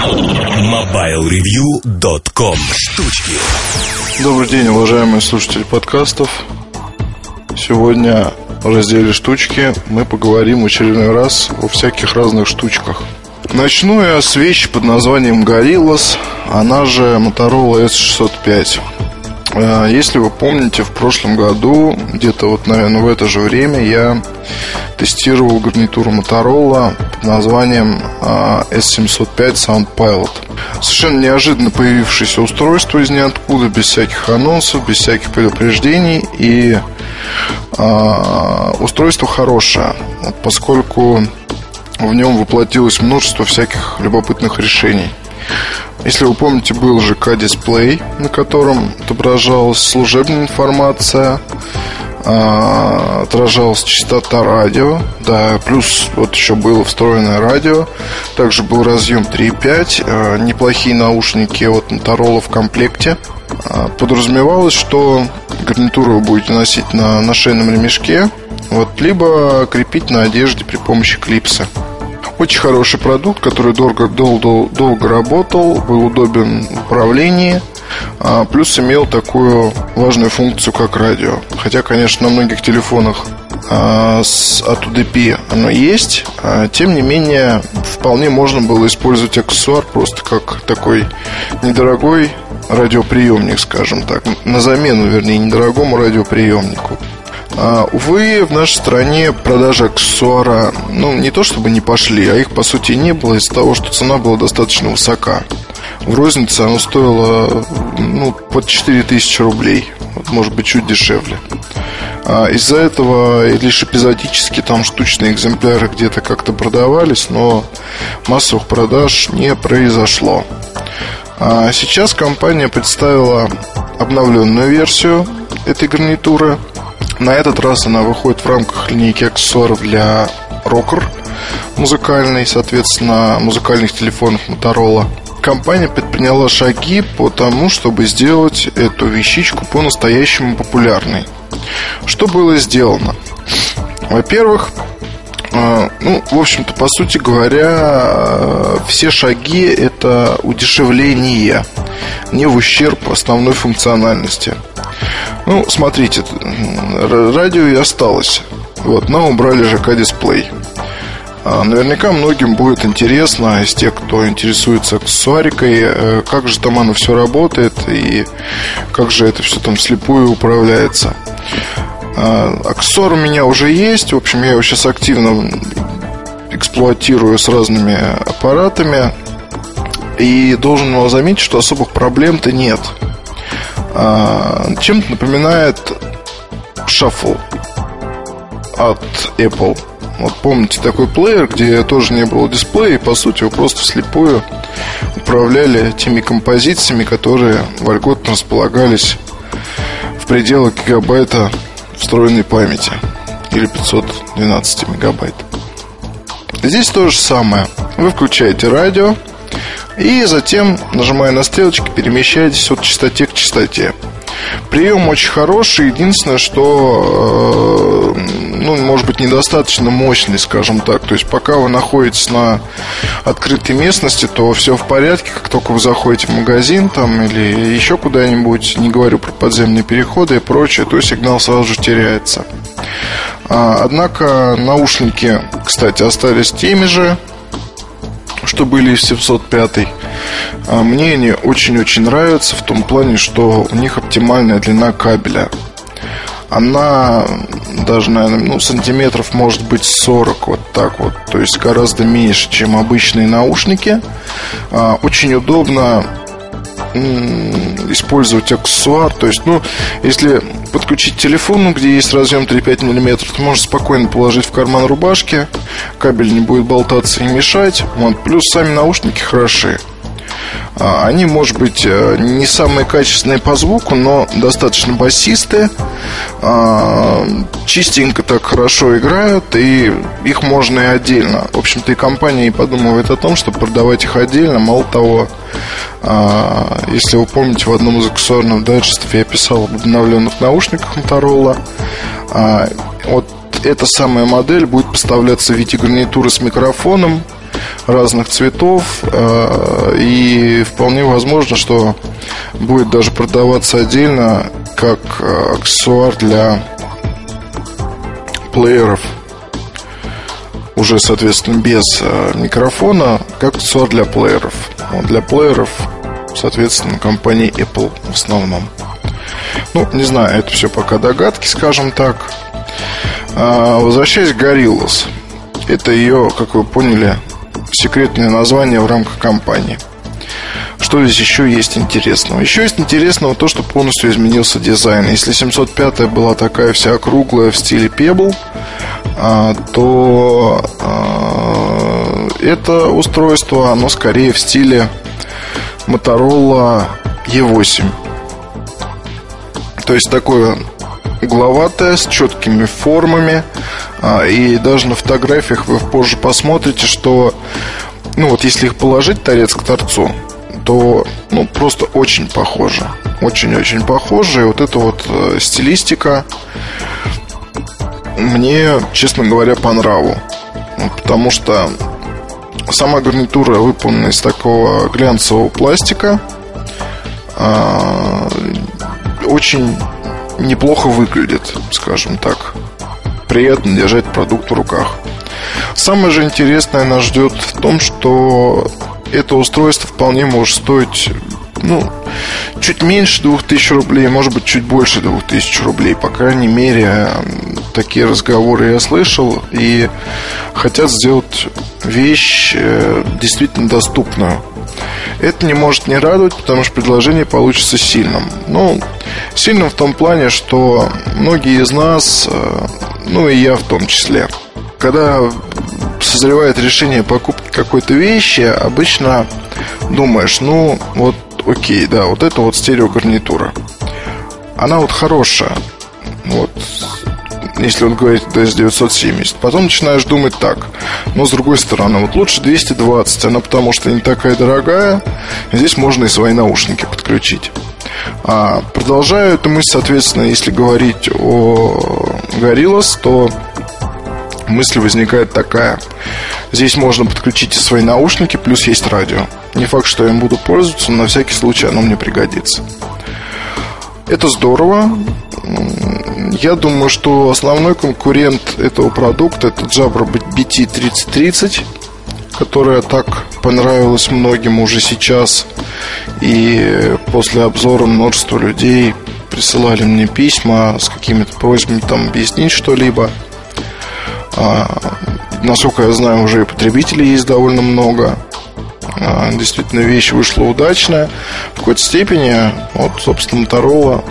MobileReview.com Штучки Добрый день, уважаемые слушатели подкастов. Сегодня в разделе «Штучки» мы поговорим в очередной раз о всяких разных штучках. Начну я с вещи под названием Gorillas, она же Motorola S605. Э, если вы помните, в прошлом году, где-то вот, наверное, в это же время я тестировал гарнитуру Motorola под названием э, S705 Sound Pilot. Совершенно неожиданно появившееся устройство из ниоткуда, без всяких анонсов, без всяких предупреждений. И э, устройство хорошее, поскольку в нем воплотилось множество всяких любопытных решений. Если вы помните, был ЖК-дисплей, на котором отображалась служебная информация, а, отражалась частота радио, да, плюс вот еще было встроенное радио, также был разъем 3.5, а, неплохие наушники от Motorola в комплекте. А, подразумевалось, что гарнитуру вы будете носить на, на шейном ремешке, вот, либо крепить на одежде при помощи клипса. Очень хороший продукт, который долго, долго, долго работал, был удобен в управлении, а, плюс имел такую важную функцию, как радио. Хотя, конечно, на многих телефонах а, с, от UDP оно есть, а, тем не менее, вполне можно было использовать аксессуар просто как такой недорогой радиоприемник, скажем так, на замену, вернее, недорогому радиоприемнику. А, увы, в нашей стране продажи аксессуара, ну, не то чтобы не пошли, а их, по сути, не было из-за того, что цена была достаточно высока. В рознице оно стоило, ну, под 4000 рублей, может быть, чуть дешевле. А из-за этого лишь эпизодически там штучные экземпляры где-то как-то продавались, но массовых продаж не произошло. А сейчас компания представила обновленную версию этой гарнитуры – на этот раз она выходит в рамках линейки аксессуаров для рокер музыкальной, соответственно, музыкальных телефонов Motorola. Компания предприняла шаги по тому, чтобы сделать эту вещичку по-настоящему популярной. Что было сделано? Во-первых, э, ну, в общем-то, по сути говоря, все шаги это удешевление, не в ущерб основной функциональности. Ну, смотрите, радио и осталось. Вот, но убрали ЖК-дисплей. А, наверняка многим будет интересно из тех, кто интересуется аксессуарикой, э, как же там оно все работает и как же это все там слепую управляется. А, аксессуар у меня уже есть, в общем, я его сейчас активно эксплуатирую с разными аппаратами. И должен вам заметить, что особых проблем-то нет. А, чем-то напоминает Shuffle от Apple. Вот помните такой плеер, где тоже не было дисплея, и по сути вы просто вслепую управляли теми композициями, которые вольготно располагались в пределах гигабайта встроенной памяти или 512 мегабайт. Здесь то же самое. Вы включаете радио, и затем, нажимая на стрелочки, перемещаетесь от частоте к частоте. Прием очень хороший. Единственное, что, э, ну, может быть, недостаточно мощный, скажем так. То есть, пока вы находитесь на открытой местности, то все в порядке. Как только вы заходите в магазин там или еще куда-нибудь, не говорю про подземные переходы и прочее, то сигнал сразу же теряется. А, однако наушники, кстати, остались теми же что были из 705. А мне они очень-очень нравятся в том плане, что у них оптимальная длина кабеля. Она даже, наверное, ну, сантиметров может быть 40, вот так вот. То есть гораздо меньше, чем обычные наушники. А, очень удобно использовать аксессуар. То есть, ну, если подключить телефон, где есть разъем 3,5 мм, то можно спокойно положить в карман рубашки. Кабель не будет болтаться и мешать. Вот. Плюс сами наушники хороши. А, они, может быть, э, не самые качественные по звуку, но достаточно басистые. А, чистенько так хорошо играют, и их можно и отдельно. В общем-то, и компания подумывает о том, чтобы продавать их отдельно. Мало того, а, если вы помните, в одном из аксессуарных дайджестов я писал об обновленных наушниках Motorola. Вот эта самая модель будет поставляться в виде гарнитуры с микрофоном, разных цветов. Э, и вполне возможно, что будет даже продаваться отдельно как аксессуар для плееров уже, соответственно, без микрофона, как аксессуар для плееров. Для плееров, соответственно, компании Apple в основном. Ну, не знаю, это все пока догадки, скажем так. А, возвращаясь к Gorillaz. Это ее, как вы поняли, секретное название в рамках компании. Что здесь еще есть интересного? Еще есть интересного то, что полностью изменился дизайн. Если 705 была такая вся круглая в стиле Pebble, а, то а, это устройство, оно скорее в стиле Motorola E8. То есть такое угловатое, с четкими формами. А, и даже на фотографиях вы позже посмотрите, что ну вот если их положить торец к торцу, то ну, просто очень похоже. Очень-очень похоже. И вот эта вот э, стилистика мне, честно говоря, по нраву. Потому что сама гарнитура выполнена из такого глянцевого пластика. Э, очень неплохо выглядит, скажем так. Приятно держать продукт в руках. Самое же интересное нас ждет в том, что это устройство вполне может стоить ну, чуть меньше 2000 рублей, может быть, чуть больше 2000 рублей. По крайней мере, такие разговоры я слышал. И хотят сделать вещь э, действительно доступную. Это не может не радовать, потому что предложение получится сильным. Ну, сильным в том плане, что многие из нас, э, ну и я в том числе, когда созревает решение покупки какой-то вещи, обычно думаешь, ну, вот, окей, да, вот это вот стереогарнитура. Она вот хорошая. Вот, если он говорит DS970. Потом начинаешь думать так. Но с другой стороны, вот лучше 220, она потому что не такая дорогая. Здесь можно и свои наушники подключить. А продолжаю эту мысль, соответственно, если говорить о Gorillaz, то мысль возникает такая. Здесь можно подключить и свои наушники, плюс есть радио. Не факт, что я им буду пользоваться, но на всякий случай оно мне пригодится. Это здорово. Я думаю, что основной конкурент этого продукта это Jabra BT3030, которая так понравилась многим уже сейчас. И после обзора множество людей присылали мне письма с какими-то просьбами там объяснить что-либо. А, насколько я знаю, уже и потребителей есть довольно много. А, действительно, вещь вышла удачная. В какой-то степени, вот, собственно, Motorola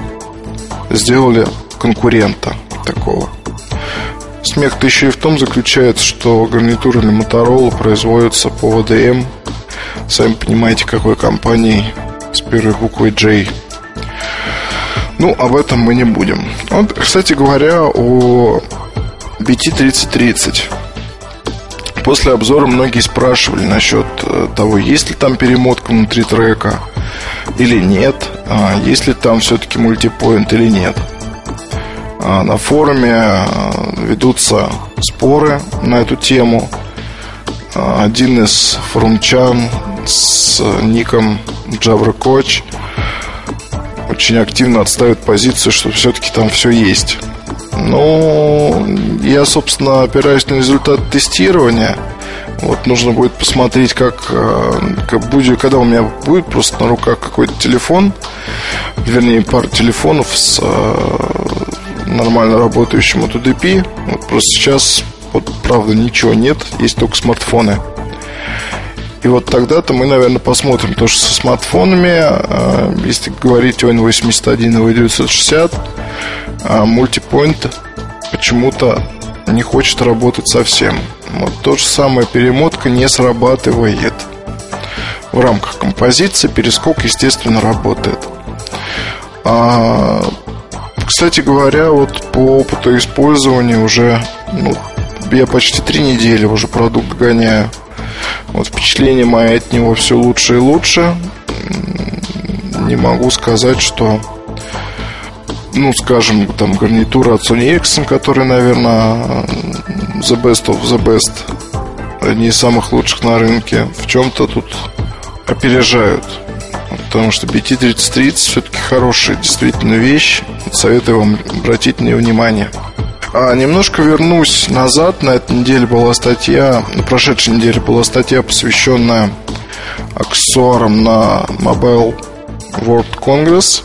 сделали конкурента такого. Смех-то еще и в том заключается, что гарнитуры для Motorola производятся по ВДМ. Сами понимаете, какой компанией с первой буквой J. Ну, об этом мы не будем. Вот, кстати говоря, о BT3030. После обзора многие спрашивали насчет э, того, есть ли там перемотка внутри трека или нет, а есть ли там все-таки мультипоинт или нет. А на форуме э, ведутся споры на эту тему. А один из форумчан с ником Coach очень активно отставит позицию, что все-таки там все есть. Ну, я, собственно, опираюсь на результат тестирования. Вот нужно будет посмотреть, как, э, как будет, когда у меня будет просто на руках какой-то телефон, вернее, пара телефонов с э, нормально работающим от UDP. Вот просто сейчас, вот, правда, ничего нет, есть только смартфоны. И вот тогда-то мы, наверное, посмотрим то, что со смартфонами, э, если говорить о N81 и V960, а мультипоинт почему-то не хочет работать совсем. Вот то же самое перемотка не срабатывает. В рамках композиции перескок, естественно, работает. А, кстати говоря, вот по опыту использования уже ну, я почти три недели уже продукт гоняю. Вот впечатление мое от него все лучше и лучше. Не могу сказать, что ну, скажем, там гарнитура от Sony Ericsson, которая, наверное, the best of the best. одни из самых лучших на рынке, в чем-то тут опережают. Потому что BT-3030 все-таки хорошая действительно вещь. Советую вам обратить на нее внимание. А немножко вернусь назад. На этой неделе была статья, на прошедшей неделе была статья, посвященная аксессуарам на Mobile World Congress.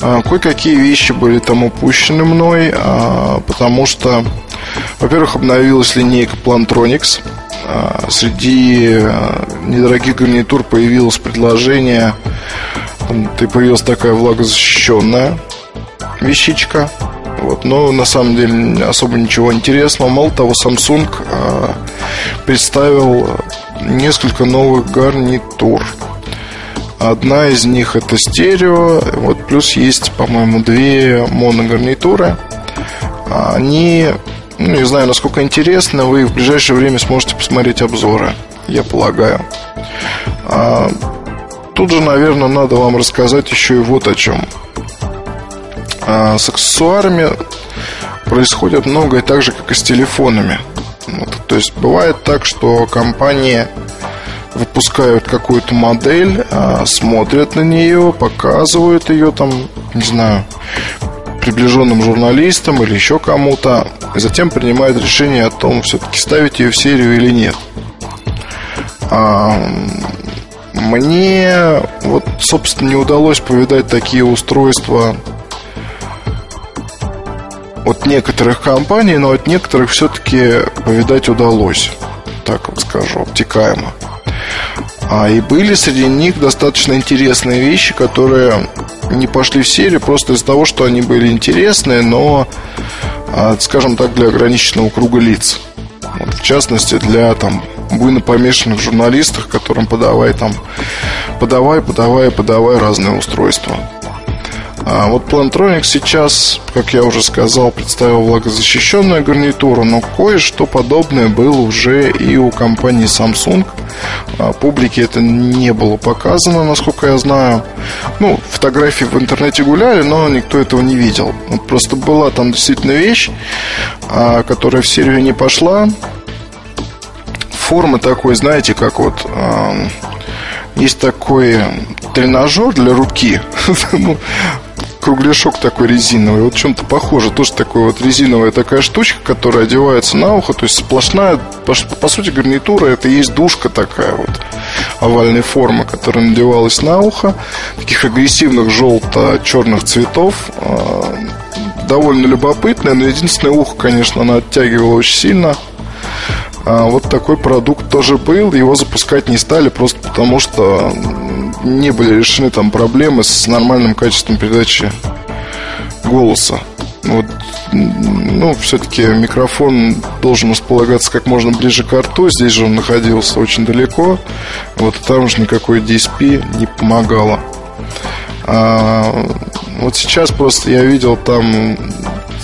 А, кое-какие вещи были там упущены мной, а, потому что, во-первых, обновилась линейка Plantronics. А, среди недорогих гарнитур появилось предложение, ты появилась такая влагозащищенная вещичка. Вот, но на самом деле особо ничего интересного. Мало того, Samsung представил несколько новых гарнитур. Одна из них это стерео, вот плюс есть, по-моему, две моногарнитуры. Они, ну, не знаю, насколько интересны, вы в ближайшее время сможете посмотреть обзоры, я полагаю. А, тут же, наверное, надо вам рассказать еще и вот о чем. А, с аксессуарами происходит многое так же, как и с телефонами. Вот, то есть бывает так, что компания выпускают какую-то модель, а, смотрят на нее, показывают ее там, не знаю, приближенным журналистам или еще кому-то, и затем принимают решение о том, все-таки ставить ее в серию или нет. А, мне вот, собственно, не удалось повидать такие устройства от некоторых компаний, но от некоторых все-таки повидать удалось. Так вот скажу, обтекаемо. А и были среди них достаточно интересные вещи, которые не пошли в серию просто из-за того, что они были интересные, но, а, скажем так, для ограниченного круга лиц. Вот, в частности, для там буйно помешанных журналистов, которым подавай там подавай, подавай, подавай разные устройства. А вот Plantronics сейчас, как я уже сказал, представил влагозащищенную гарнитуру, но кое-что подобное было уже и у компании Samsung. А публике это не было показано, насколько я знаю. Ну, фотографии в интернете гуляли, но никто этого не видел. Вот просто была там действительно вещь, а, которая в серию не пошла. Форма такой, знаете, как вот есть такой тренажер для руки. Ну, кругляшок такой резиновый, вот чем-то похоже, тоже такой вот резиновая такая штучка, которая одевается на ухо, то есть сплошная, по, по сути, гарнитура это есть душка такая вот овальной формы, которая надевалась на ухо, таких агрессивных желто-черных цветов, а, довольно любопытная, но единственное ухо, конечно, она оттягивала очень сильно. А вот такой продукт тоже был, его запускать не стали просто потому, что не были решены там проблемы с нормальным качеством передачи голоса. Вот, ну, все-таки микрофон должен располагаться как можно ближе к рту. Здесь же он находился очень далеко. Вот там же никакой DSP не помогало. А, вот сейчас просто я видел там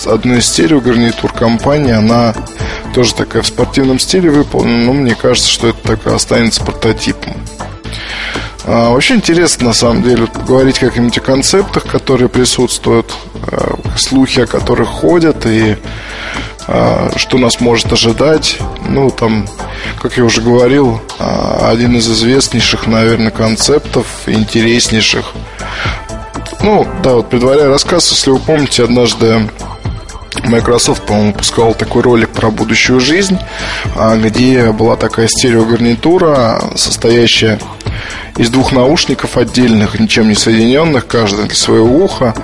одну из стереогарнитур компании, она тоже такая в спортивном стиле выполнена, но мне кажется, что это так останется прототипом. А, вообще интересно, на самом деле, говорить как-нибудь концептах, которые присутствуют, а, слухи о которых ходят и а, что нас может ожидать. Ну, там, как я уже говорил, один из известнейших, наверное, концептов, интереснейших. Ну, да, вот предваряя рассказ, если вы помните, однажды Microsoft, по-моему, выпускал такой ролик про будущую жизнь, где была такая стереогарнитура, состоящая из двух наушников отдельных, ничем не соединенных, каждый для своего уха.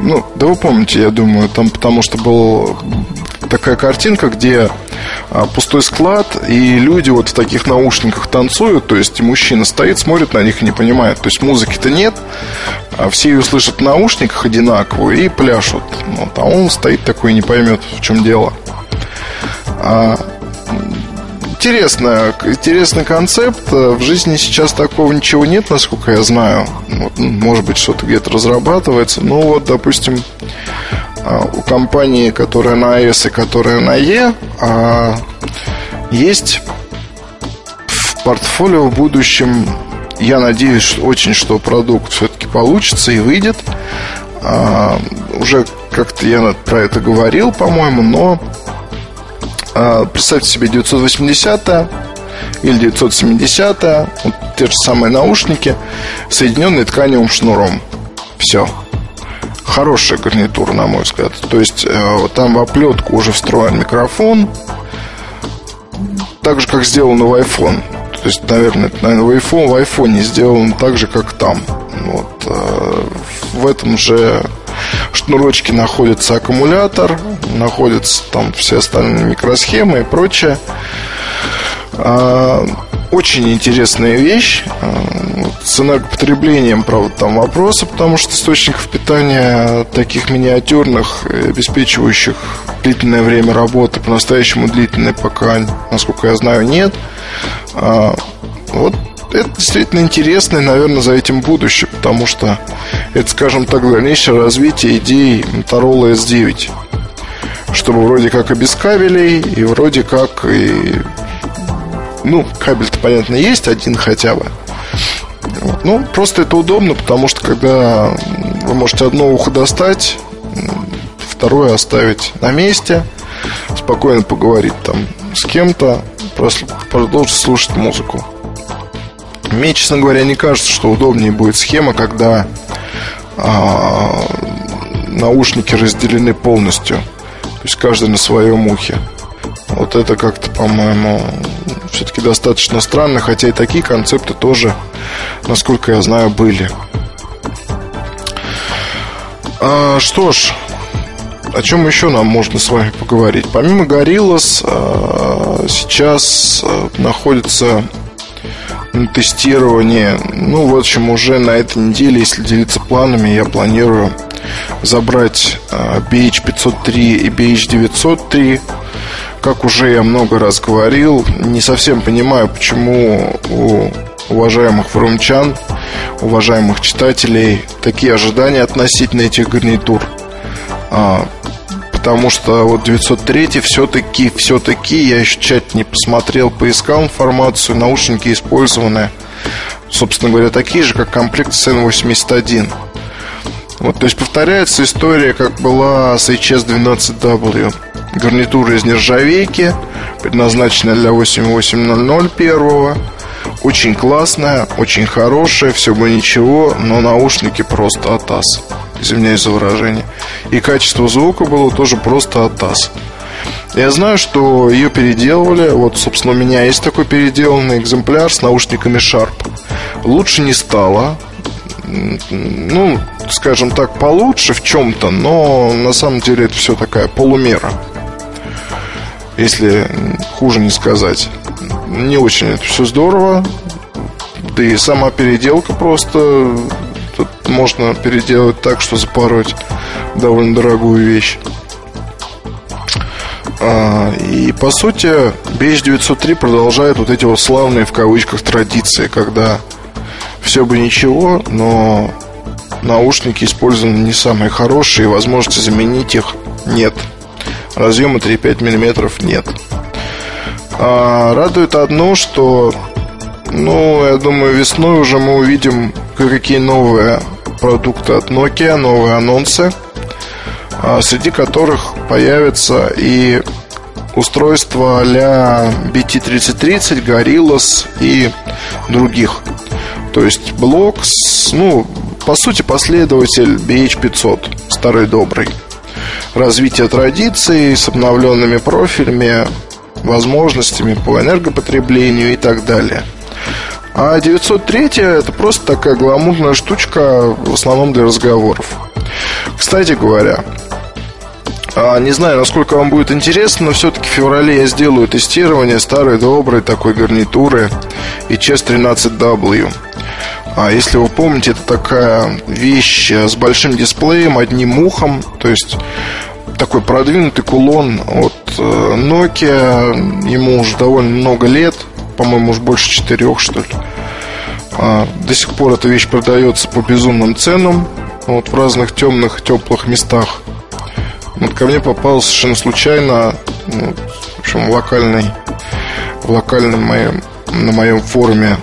Ну, да вы помните, я думаю, там потому что была такая картинка, где а, пустой склад, и люди вот в таких наушниках танцуют, то есть мужчина стоит, смотрит на них и не понимает. То есть музыки-то нет, а все ее слышат в наушниках одинаково и пляшут. Вот, а он стоит такой и не поймет, в чем дело. А, интересно, интересный концепт. В жизни сейчас такого ничего нет, насколько я знаю. Вот, может быть, что-то где-то разрабатывается. Ну вот, допустим, а, у компании, которая на S и которая на E, есть в портфолио в будущем, я надеюсь очень, что продукт все-таки получится и выйдет. А, уже как-то я про это говорил, по-моему, но Представьте себе 980 или 970, вот те же самые наушники, соединенные тканевым шнуром. Все. Хорошая гарнитура, на мой взгляд. То есть э, там в оплетку уже встроен микрофон, так же, как сделано в iPhone. То есть, наверное, наверное в iPhone, в iPhone сделано так же, как там. Вот, э, в этом же шнурочке находится аккумулятор, находятся там все остальные микросхемы и прочее. А, очень интересная вещь. А, с энергопотреблением, правда, там вопросы, потому что источников питания таких миниатюрных, обеспечивающих длительное время работы, по-настоящему длительное пока, насколько я знаю, нет. А, вот это действительно интересно, и, наверное, за этим будущее, потому что это, скажем так, дальнейшее развитие идей Motorola S9. Чтобы вроде как и без кабелей, и вроде как и... Ну, кабель-то, понятно, есть один хотя бы. Ну, просто это удобно, потому что когда вы можете одно ухо достать, второе оставить на месте, спокойно поговорить там с кем-то, продолжить слушать музыку. Мне, честно говоря, не кажется, что удобнее будет схема, когда а, наушники разделены полностью. То есть каждый на своем ухе. Вот это как-то, по-моему, все-таки достаточно странно, хотя и такие концепты тоже, насколько я знаю, были. А, что ж, о чем еще нам можно с вами поговорить? Помимо Gorillaz, а, сейчас а, находится тестирование. Ну, в общем, уже на этой неделе, если делиться планами, я планирую забрать BH503 и BH903. Как уже я много раз говорил, не совсем понимаю, почему у уважаемых форумчан, уважаемых читателей такие ожидания относительно этих гарнитур. Потому что вот 903 все-таки, все-таки, я еще тщательно не посмотрел, поискал информацию, наушники использованы, собственно говоря, такие же, как комплект SN81. Вот, то есть повторяется история, как была с HS12W. Гарнитура из нержавейки, предназначена для 8800 первого. Очень классная, очень хорошая, все бы ничего, но наушники просто атас извиняюсь за выражение. И качество звука было тоже просто атас. Я знаю, что ее переделывали. Вот, собственно, у меня есть такой переделанный экземпляр с наушниками Sharp. Лучше не стало. Ну, скажем так, получше в чем-то, но на самом деле это все такая полумера. Если хуже не сказать. Не очень это все здорово. Да и сама переделка просто Тут можно переделать так, что запороть довольно дорогую вещь. А, и по сути BH903 продолжает вот эти вот славные в кавычках традиции, когда все бы ничего, но наушники использованы не самые хорошие, и возможности заменить их нет. Разъема 3,5 мм нет. А, радует одно, что ну, я думаю, весной уже мы увидим кое-какие новые продукты от Nokia, новые анонсы, а, среди которых появятся и устройства для BT3030, Gorillaz и других. То есть блок, ну, по сути, последователь BH500, старый добрый. Развитие традиций с обновленными профилями, возможностями по энергопотреблению и так далее – а 903 это просто такая гламурная штучка, в основном для разговоров. Кстати говоря, а, не знаю, насколько вам будет интересно, но все-таки в феврале я сделаю тестирование старой доброй такой гарнитуры HS13W. А если вы помните, это такая вещь с большим дисплеем, одним ухом, то есть такой продвинутый кулон от э, Nokia, ему уже довольно много лет, по-моему, уж больше четырех, что ли. А, до сих пор эта вещь продается по безумным ценам вот в разных темных, теплых местах. Вот ко мне попал совершенно случайно, ну, в общем, локальный, в локальном моем, на моем форуме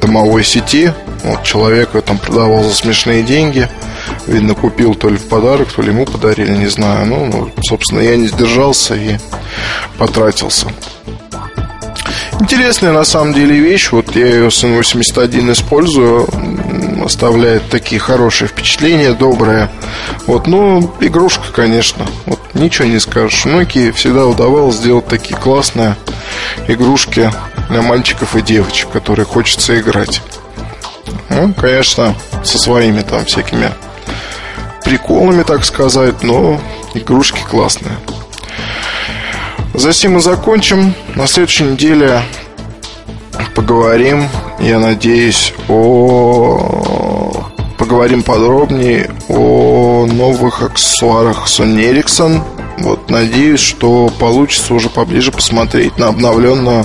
домовой сети. Вот человек там продавал за смешные деньги. Видно, купил то ли в подарок, то ли ему подарили, не знаю. Ну, ну собственно, я не сдержался и потратился. Интересная на самом деле вещь. Вот я ее с N81 использую. Оставляет такие хорошие впечатления, добрые. Вот, ну, игрушка, конечно. Вот ничего не скажешь. Nokia всегда удавалось сделать такие классные игрушки для мальчиков и девочек, которые хочется играть. Ну, конечно, со своими там всякими приколами, так сказать, но игрушки классные. Затем мы закончим. На следующей неделе поговорим, я надеюсь, о поговорим подробнее о новых аксессуарах Sony Ericsson. Вот, надеюсь, что получится уже поближе посмотреть на обновленную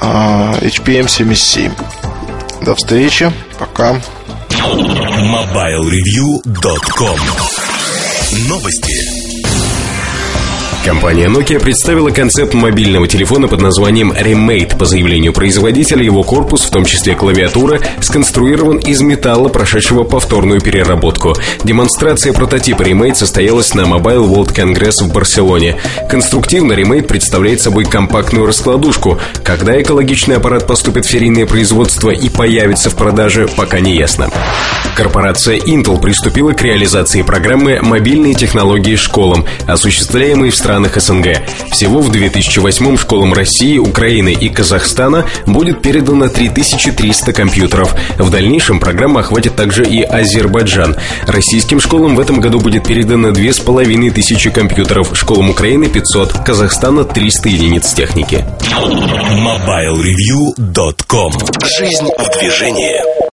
а, HPM 77. До встречи. Пока. MobileReview.com Новости. Компания Nokia представила концепт мобильного телефона под названием Remate. По заявлению производителя, его корпус, в том числе клавиатура, сконструирован из металла, прошедшего повторную переработку. Демонстрация прототипа Remate состоялась на Mobile World Congress в Барселоне. Конструктивно Remate представляет собой компактную раскладушку. Когда экологичный аппарат поступит в серийное производство и появится в продаже, пока не ясно. Корпорация Intel приступила к реализации программы «Мобильные технологии школам», осуществляемой в странах странах СНГ. Всего в 2008 школам России, Украины и Казахстана будет передано 3300 компьютеров. В дальнейшем программа охватит также и Азербайджан. Российским школам в этом году будет передано 2500 компьютеров, школам Украины 500, Казахстана 300 единиц техники. MobileReview.com Жизнь в движении